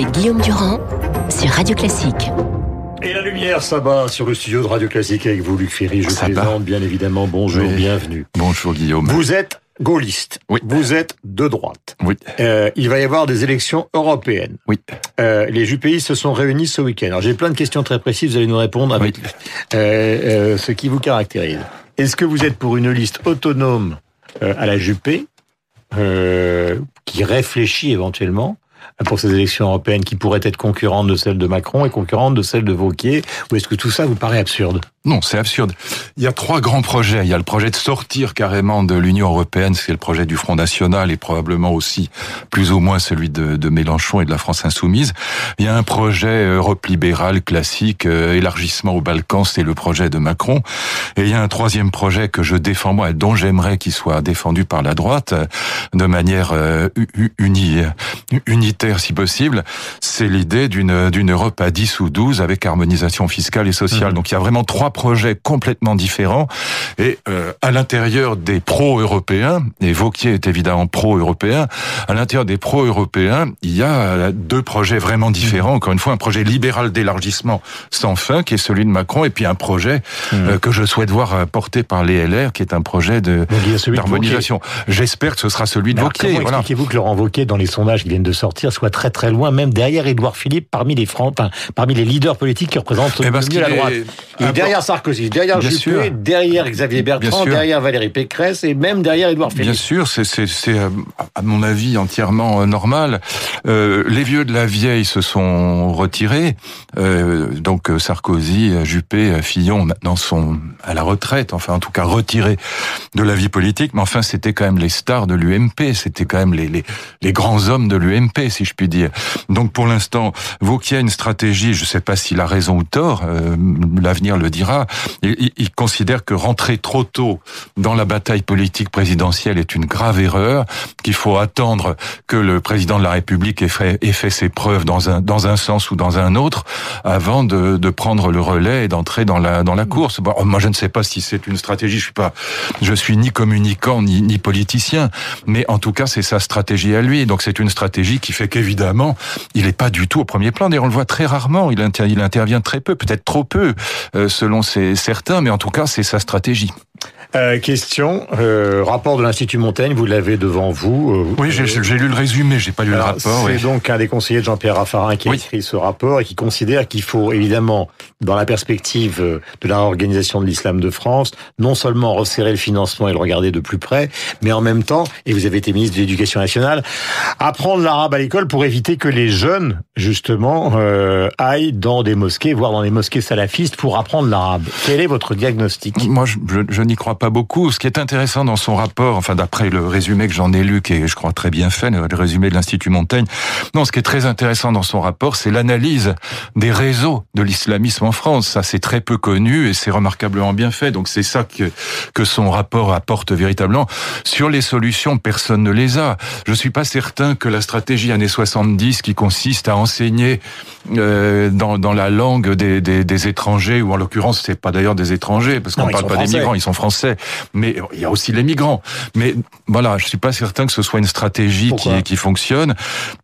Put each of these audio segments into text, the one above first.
avec Guillaume Durand sur Radio Classique. Et la lumière s'abat sur le studio de Radio Classique avec vous, Luc Ferry. Je présente bien évidemment. Bonjour, bienvenue. Bonjour Guillaume. Vous êtes gaulliste. Oui. Vous êtes de droite. Oui. Euh, il va y avoir des élections européennes. Oui. Euh, les JPI se sont réunis ce week-end. Alors j'ai plein de questions très précises. Vous allez nous répondre avec Oui. euh, euh, ce qui vous caractérise. Est-ce que vous êtes pour une liste autonome euh, à la Juppé euh, qui réfléchit éventuellement pour ces élections européennes qui pourraient être concurrentes de celles de Macron et concurrentes de celles de Vauquier. Ou est-ce que tout ça vous paraît absurde? Non, c'est absurde. Il y a trois grands projets. Il y a le projet de sortir carrément de l'Union européenne, c'est le projet du Front National et probablement aussi plus ou moins celui de, de Mélenchon et de la France Insoumise. Il y a un projet Europe libérale classique, euh, élargissement aux Balkans, c'est le projet de Macron. Et il y a un troisième projet que je défends moi et dont j'aimerais qu'il soit défendu par la droite euh, de manière euh, uni, unitaire si possible. C'est l'idée d'une d'une Europe à 10 ou 12 avec harmonisation fiscale et sociale. Donc il y a vraiment trois projets complètement différents. Et euh, à l'intérieur des pro-européens, et Vauquier est évidemment pro-européen, à l'intérieur des pro-européens, il y a euh, deux projets vraiment différents. Encore une fois, un projet libéral d'élargissement sans fin, qui est celui de Macron, et puis un projet euh, que je souhaite voir euh, porté par les LR, qui est un projet de d'harmonisation. J'espère que ce sera celui de Vauquier. comment Voilà. expliquez-vous que Laurent Wauquiez, dans les sondages qui viennent de sortir, soit très très loin, même derrière Édouard Philippe, parmi les francs, parmi les leaders politiques qui représentent Eh ben, mieux la droite Il est impor- derrière Sarkozy, derrière Bien Juppé, sûr. derrière Xavier Bien Bertrand, derrière Valérie Pécresse et même derrière Édouard Bien Philippe. sûr, c'est euh, à mon avis entièrement euh, normal. Euh, les vieux de la vieille se sont retirés, euh, donc Sarkozy, Juppé, Fillon maintenant sont à la retraite, enfin en tout cas retirés de la vie politique. Mais enfin, c'était quand même les stars de l'UMP, c'était quand même les, les les grands hommes de l'UMP, si je puis dire. Donc pour l'instant, Vauquier a une stratégie. Je ne sais pas s'il a raison ou tort. euh, L'avenir le dira. Il, il- considère que rentrer trop tôt dans la bataille politique présidentielle est une grave erreur, qu'il faut attendre que le président de la République ait fait, ait fait ses preuves dans un, dans un sens ou dans un autre avant de, de prendre le relais et d'entrer dans la, dans la course. Bon, moi, je ne sais pas si c'est une stratégie, je suis pas, je suis ni communicant ni, ni politicien, mais en tout cas, c'est sa stratégie à lui. Donc, c'est une stratégie qui fait qu'évidemment, il n'est pas du tout au premier plan. D'ailleurs, on le voit très rarement. Il, inter- il intervient très peu, peut-être trop peu, euh, selon ses, certains, mais en tout cas, c'est sa stratégie. Euh, question, euh, rapport de l'Institut Montaigne, vous l'avez devant vous. euh, Oui, j'ai j'ai lu le résumé, j'ai pas lu le rapport. C'est oui. donc un des conseillers de Jean-Pierre Raffarin qui a Oui. écrit ce rapport et qui considère qu'il faut évidemment, dans la perspective euh, de la réorganisation de l'islam de France, non seulement resserrer le financement et le regarder de plus près, mais en même temps, et vous avez été ministre de l'Éducation nationale, apprendre l'arabe à l'école pour éviter que les jeunes, justement, euh, aillent dans des mosquées, voire dans des mosquées salafistes pour apprendre l'arabe. Quel est votre diagnostic? Moi, je, je- je n'y crois pas beaucoup. Ce qui est intéressant dans son rapport, enfin d'après le résumé que j'en ai lu, qui est, je crois, très bien fait, le résumé de l'Institut Montaigne, non, ce qui est très intéressant dans son rapport, c'est l'analyse des réseaux de l'islamisme en France. Ça, c'est très peu connu et c'est remarquablement bien fait. Donc, c'est ça que, que son rapport apporte véritablement. Sur les solutions, personne ne les a. Je suis pas certain que la stratégie années 70 qui consiste à enseigner euh, dans, dans la langue des, des, des étrangers, ou en l'occurrence, c'est pas d'ailleurs des étrangers, parce qu'on parle pas français. des migrants, ils sont français, mais il y a aussi les migrants. Mais voilà, je suis pas certain que ce soit une stratégie qui, qui fonctionne,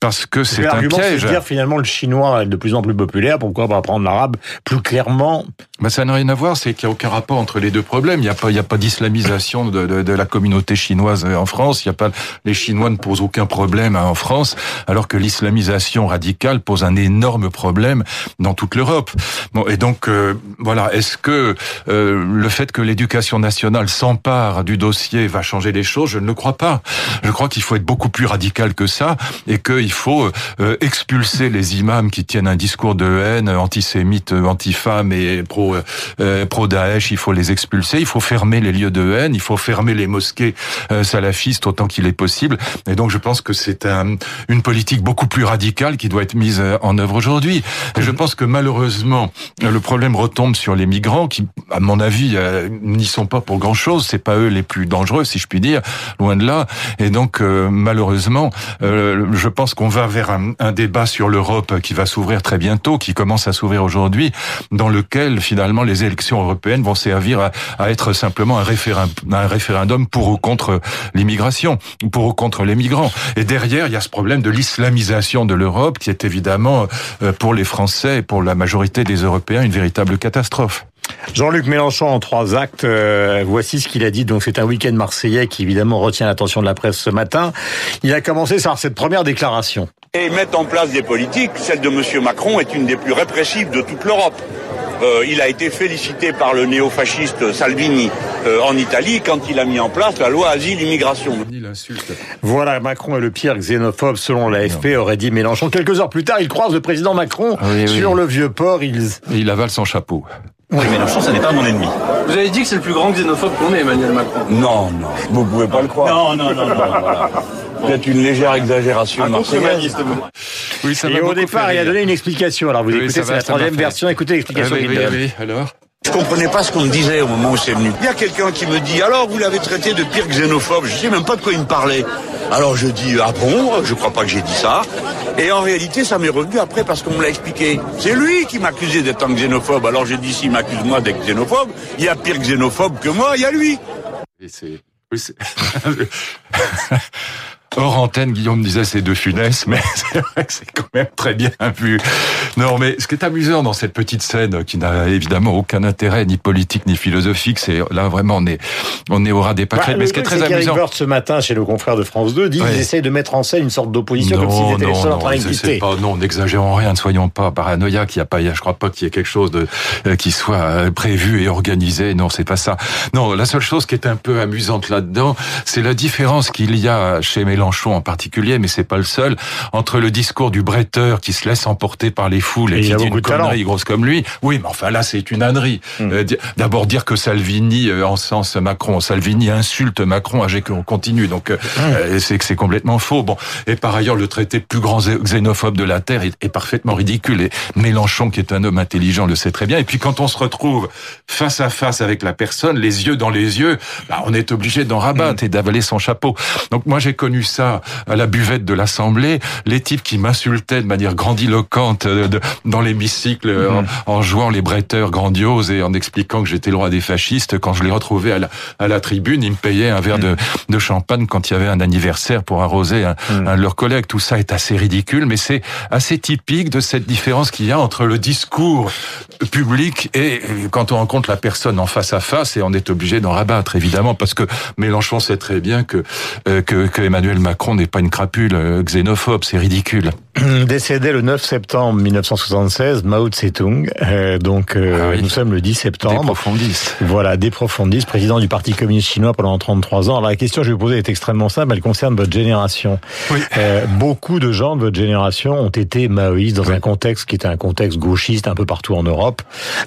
parce que c'est un piège. dire finalement le chinois est de plus en plus populaire, pourquoi pas apprendre l'arabe plus clairement? Ben, ça n'a rien à voir, c'est qu'il n'y a aucun rapport entre les deux problèmes. Il n'y a pas, il y a pas d'islamisation de, de, de la communauté chinoise en France. Il y a pas, les Chinois ne posent aucun problème hein, en France, alors que l'islamisation radicale pose un énorme problème dans toute l'Europe. Bon, et donc, euh, voilà, est-ce que euh, le fait que l'éducation nationale s'empare du dossier va changer les choses Je ne le crois pas. Je crois qu'il faut être beaucoup plus radical que ça et qu'il faut euh, expulser les imams qui tiennent un discours de haine antisémite, anti-femme et pro euh, pro Daesh. Il faut les expulser. Il faut fermer les lieux de haine. Il faut fermer les mosquées euh, salafistes autant qu'il est possible. Et donc, je pense que c'est un, une politique beaucoup plus radicale qui doit être mise euh, en œuvre aujourd'hui. Et je pense que malheureusement, le problème retombe sur les migrants qui, à mon avis, euh, n'y sont pas pas pour grand chose. C'est pas eux les plus dangereux, si je puis dire, loin de là. Et donc, euh, malheureusement, euh, je pense qu'on va vers un, un débat sur l'Europe qui va s'ouvrir très bientôt, qui commence à s'ouvrir aujourd'hui, dans lequel finalement les élections européennes vont servir à, à être simplement un, référendum, un référendum pour ou contre l'immigration, pour ou contre les migrants. Et derrière, il y a ce problème de l'islamisation de l'Europe, qui est évidemment euh, pour les Français et pour la majorité des Européens une véritable catastrophe. Jean-Luc Mélenchon en trois actes. Euh, voici ce qu'il a dit. Donc c'est un week-end marseillais qui évidemment retient l'attention de la presse ce matin. Il a commencé par cette première déclaration. Et mettre en place des politiques, celle de M. Macron est une des plus répressives de toute l'Europe. Euh, il a été félicité par le néofasciste Salvini euh, en Italie quand il a mis en place la loi asile-immigration. Voilà, Macron est le pire xénophobe selon l'AFP, aurait dit Mélenchon. Quelques heures plus tard, il croise le président Macron oui, sur oui. le vieux port. Il... il avale son chapeau. Oui, Mélenchon, ça n'est pas mon ennemi. Vous avez dit que c'est le plus grand xénophobe qu'on ait, Emmanuel Macron. Non, non, vous pouvez pas le croire. Non, non, non, non, voilà. Peut-être une légère exagération. Oui, ça Et au départ, il a donné une explication. Alors vous oui, écoutez, c'est la troisième version. Écoutez l'explication oui, qu'il oui, donne. oui, alors je comprenais pas ce qu'on me disait au moment où c'est venu. Il y a quelqu'un qui me dit alors vous l'avez traité de pire xénophobe. Je sais même pas de quoi il me parlait. Alors je dis ah bon, je crois pas que j'ai dit ça. Et en réalité, ça m'est revenu après parce qu'on me l'a expliqué. C'est lui qui m'accusait d'être un xénophobe. Alors j'ai dit s'il m'accuse moi d'être xénophobe, il y a pire xénophobe que moi, il y a lui. Hors antenne, Guillaume disait c'est de funeste, mais c'est vrai que c'est quand même très bien vu. Non, mais ce qui est amusant dans cette petite scène, qui n'a évidemment aucun intérêt, ni politique, ni philosophique, c'est là vraiment on est, on est au ras des pâquerettes. Bah, mais ce qui est très Eric amusant. Ce matin, chez le confrère de France 2, dit Ouais. essayent de mettre en scène une sorte d'opposition comme s'ils étaient les seuls en train d'exister. pas, non, n'exagérons rien, ne soyons pas paranoïaques. Il y a pas, je crois pas qu'il y ait quelque chose de euh, qui soit euh, prévu et organisé. Non, c'est pas ça. Non, la seule chose qui est un peu amusante là-dedans, c'est la différence qu'il y a chez Mélenchon en particulier, mais c'est pas le seul, entre le discours du bretteur qui se laisse emporter par les foules et, qui dit une connerie grosse comme lui. Oui, mais enfin là, c'est une ânerie. Hmm. Euh, D'abord dire que Salvini euh, en sens Macron, Salvini insulte Macron, âgé qu'on continue. Donc euh, euh, c'est que c'est complètement faux. Bon, et par ailleurs, le traité plus grand xé- xénophobe de la terre est, est parfaitement ridicule. Et Mélenchon, qui est un homme intelligent, le sait très bien. Et puis quand on se retrouve face à face avec la personne, les yeux dans les yeux, bah, on est obligé d'en rabattre Hmm. et d'avaler son chapeau. Donc moi, j'ai connu ça à la buvette de l'Assemblée. Les types qui m'insultaient de manière grandiloquente euh, dans l'hémicycle euh, Hmm. en, en jouant les bretteurs grandioses et en expliquant que j'étais le roi des fascistes. Quand je les retrouvais à la, à la tribune, ils me payaient un verre de, de champagne quand il y avait un anniversaire pour arroser un, Mm. un de leurs collègues. Tout ça est assez ridicule, mais c'est assez typique de cette différence qu'il y a entre le discours public et euh, quand on rencontre la personne en face à face et on est obligé d'en rabattre, évidemment, parce que Mélenchon sait très bien que, que, que Emmanuel Macron n'est pas une crapule euh, xénophobe, c'est ridicule. Décédé le 9 septembre 1976, Mao Tse-tung. Euh, donc euh, Ah oui. nous sommes le 10 Des septembre. profondistes. Voilà, des profondistes, président du Parti communiste chinois pendant 33 ans. Alors la question que je vais vous poser est extrêmement simple, elle concerne votre génération. Oui. Euh, beaucoup de gens de votre génération ont été maoïstes dans Oui. un contexte qui était un contexte gauchiste un peu partout en Europe.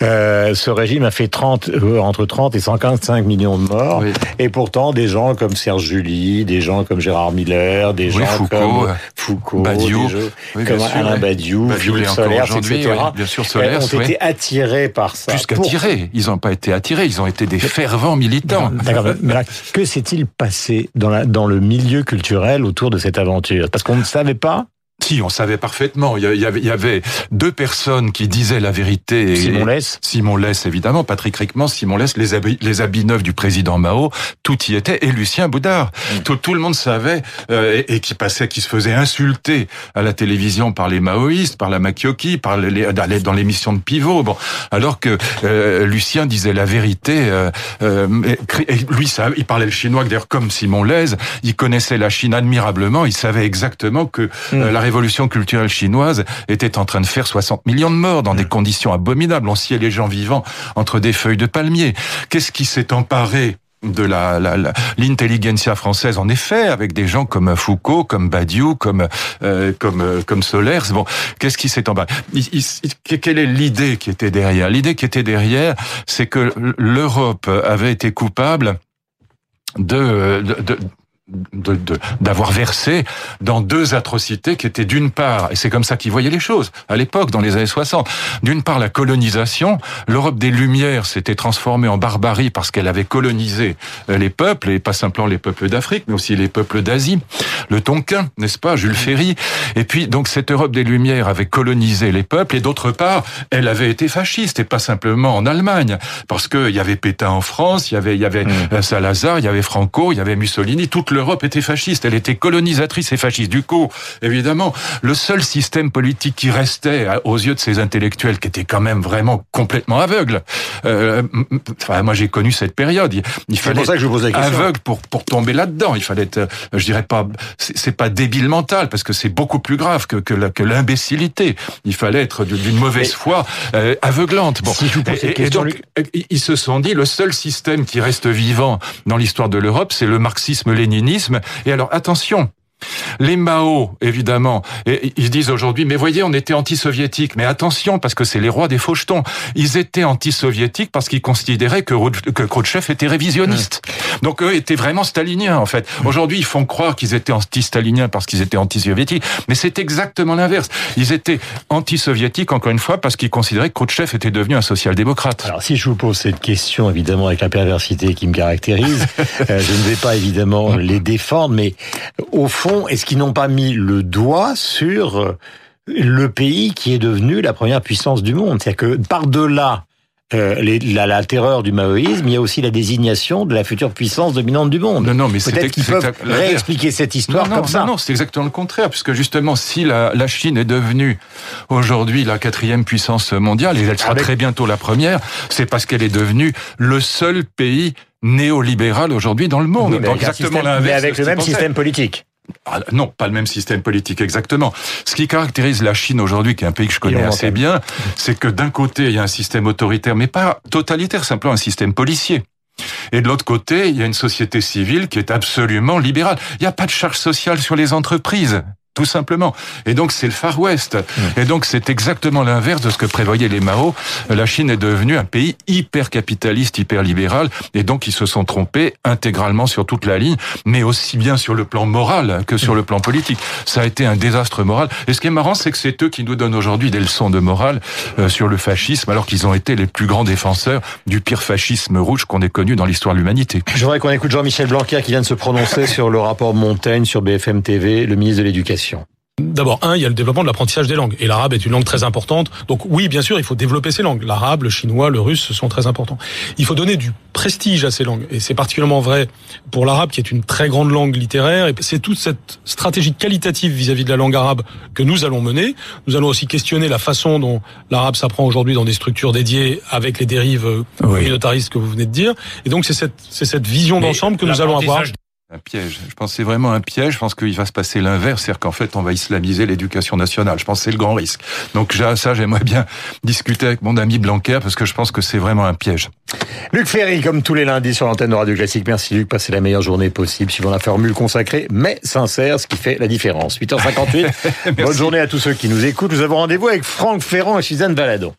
Ce régime a fait 30, entre 30 et 145 millions de morts. Et pourtant, des gens comme Serge Julie, des gens comme Gérard Miller, des Oui, gens Foucault, comme euh, Foucault, Badiou. des gens Oui, comme sûr, Alain. Badiou, Badiou aujourd'hui, etc. oui, bien sûr, Solers, ont été attirés par ça. Plus Pour- qu'attirés. Ils n'ont pas été attirés, ils ont été des fervents militants. D'accord, mais- mais là, que s'est-il passé dans, la, dans le milieu culturel autour de cette aventure? Parce qu'on ne savait pas. Si, on savait parfaitement. Il y avait, il y avait deux personnes qui disaient la vérité. Simon Less. Simon Less, évidemment, Patrick Rickman, Simon Less, les habits, les habits neufs du président Mao, tout y était, et Lucien Boudard. Tout, tout le monde savait, euh, et, et qui passait, qui se faisait insulter à la télévision par les maoïstes, par la Makioki, par les, les- dans l'émission de Pivot. Bon, alors que euh, Lucien disait la vérité. euh, euh, et, lui, ça, il parlait le chinois, d'ailleurs comme Simon Lez, il connaissait la Chine admirablement. Il savait exactement que euh, la révolution culturelle chinoise était en train de faire 60 millions de morts dans des conditions abominables. On sciait les gens vivants entre des feuilles de palmier. Qu'est-ce qui s'est emparé de la l'intelligentsia française en effet avec des gens comme Foucault comme Badiou comme euh, comme euh, comme Solers? Bon qu'est-ce qui s'est Il- il- quelle est l'idée qui était derrière? L'idée qui était derrière c'est que l'Europe avait été coupable de, de, de d'avoir de, versé dans deux atrocités qui étaient d'une part, et c'est comme ça qu'ils voyaient les choses à l'époque, dans les années 60, d'une part la colonisation, l'Europe des Lumières s'était transformée en barbarie parce qu'elle avait colonisé euh, les peuples, et pas simplement les peuples d'Afrique, mais aussi les peuples d'Asie, le Tonkin, n'est-ce pas, Jules Ferry, et puis donc cette Europe des Lumières avait colonisé les peuples, et d'autre part, elle avait été fasciste, et pas simplement en Allemagne, parce qu'il y avait Pétain en France, il y avait, il y avait mmh. euh, Salazar, il y avait Franco, il y avait Mussolini, toute l'Europe était fasciste, elle était colonisatrice et fasciste. Du coup, évidemment, le seul système politique qui restait aux yeux de ces intellectuels, qui étaient quand même vraiment complètement aveugles, euh, enfin, moi j'ai connu cette période, il, fallait pour ça que je pose la question. aveugle pour, pour tomber là-dedans, il fallait être, euh, je dirais pas, c'est pas débile mental, parce que c'est beaucoup plus grave que, que l'imbécilité. Il fallait être d'une mauvaise foi euh, aveuglante. Bon. et, donc, ils se sont dit, le seul système qui reste vivant dans l'histoire de l'Europe, c'est le marxisme-léninisme. Et alors, attention, les Mao, évidemment, ils disent aujourd'hui, mais voyez, on était anti-soviétique. Mais attention, parce que c'est les rois des fauchetons. Ils étaient anti-soviétiques parce qu'ils considéraient que, que Khrouchtchev était révisionniste. Donc eux étaient vraiment staliniens, en fait. Aujourd'hui, ils font croire qu'ils étaient anti-staliniens parce qu'ils étaient anti-soviétiques. Mais c'est exactement l'inverse. Ils étaient anti-soviétiques, encore une fois, parce qu'ils considéraient que Khrouchtchev était devenu un social-démocrate. Alors, si je vous pose cette question, évidemment, avec la perversité qui me caractérise, euh, je ne vais pas, évidemment, les défendre, mais au fond, est-ce qu'ils n'ont pas mis le doigt sur euh, le pays qui est devenu la première puissance du monde? C'est-à-dire que par-delà euh, la, terreur du maoïsme, il y a aussi la désignation de la future puissance dominante du monde. Non, non, mais peut-être qu'ils peuvent réexpliquer cette histoire non, comme ça. Non, c'est exactement le contraire, puisque justement, si la, Chine est devenue aujourd'hui la quatrième puissance mondiale, et elle sera très bientôt la première, c'est parce qu'elle est devenue le seul pays néolibéral aujourd'hui dans le monde. mais exactement l'inverse. Mais avec le même système politique. Ah, non, pas le même système politique exactement. Ce qui caractérise la Chine aujourd'hui, qui est un pays que je connais assez bien, c'est que d'un côté, il y a un système autoritaire, mais pas totalitaire, simplement un système policier. Et de l'autre côté, il y a une société civile qui est absolument libérale. Il n'y a pas de charge sociale sur les entreprises tout simplement. Et donc c'est le Far West. Mmh. Et donc c'est exactement l'inverse de ce que prévoyaient les Mao. La Chine est devenue un pays hyper capitaliste, hyper libéral, et donc ils se sont trompés intégralement sur toute la ligne, mais aussi bien sur le plan moral que sur le plan politique. Ça a été un désastre moral. Et ce qui est marrant, c'est que c'est eux qui nous donnent aujourd'hui des leçons de morale euh, sur le fascisme, alors qu'ils ont été les plus grands défenseurs du pire fascisme rouge qu'on ait connu dans l'histoire de l'humanité. Je voudrais qu'on écoute Jean-Michel Blanquer qui vient de se prononcer sur le rapport Montaigne sur BFM TV, le ministre de l'Éducation. D'abord, un, il y a le développement de l'apprentissage des langues. Et l'arabe est une langue très importante. Donc oui, bien sûr, il faut développer ces langues. L'arabe, le chinois, le russe sont très importants. Il faut donner du prestige à ces langues. Et c'est particulièrement vrai pour l'arabe, qui est une très grande langue littéraire. Et c'est toute cette stratégie qualitative vis-à-vis de la langue arabe que nous allons mener. Nous allons aussi questionner la façon dont l'arabe s'apprend aujourd'hui dans des structures dédiées avec les dérives communautaristes que vous venez de dire. Et donc c'est cette, c'est cette vision d'ensemble que nous allons avoir. Un piège. Je pense que c'est vraiment un piège. Je pense qu'il va se passer l'inverse, c'est-à-dire qu'en fait, on va islamiser l'éducation nationale. Je pense que c'est le grand risque. Donc ça, j'aimerais bien discuter avec mon ami Blanquer parce que je pense que c'est vraiment un piège. Luc Ferry, comme tous les lundis sur l'antenne de Radio Classique. Merci Luc, passez la meilleure journée possible suivant la formule consacrée, mais sincère, ce qui fait la différence. 8h58. Bonne journée à tous ceux qui nous écoutent. Nous avons rendez-vous avec Franck Ferrand et Suzanne Valadon.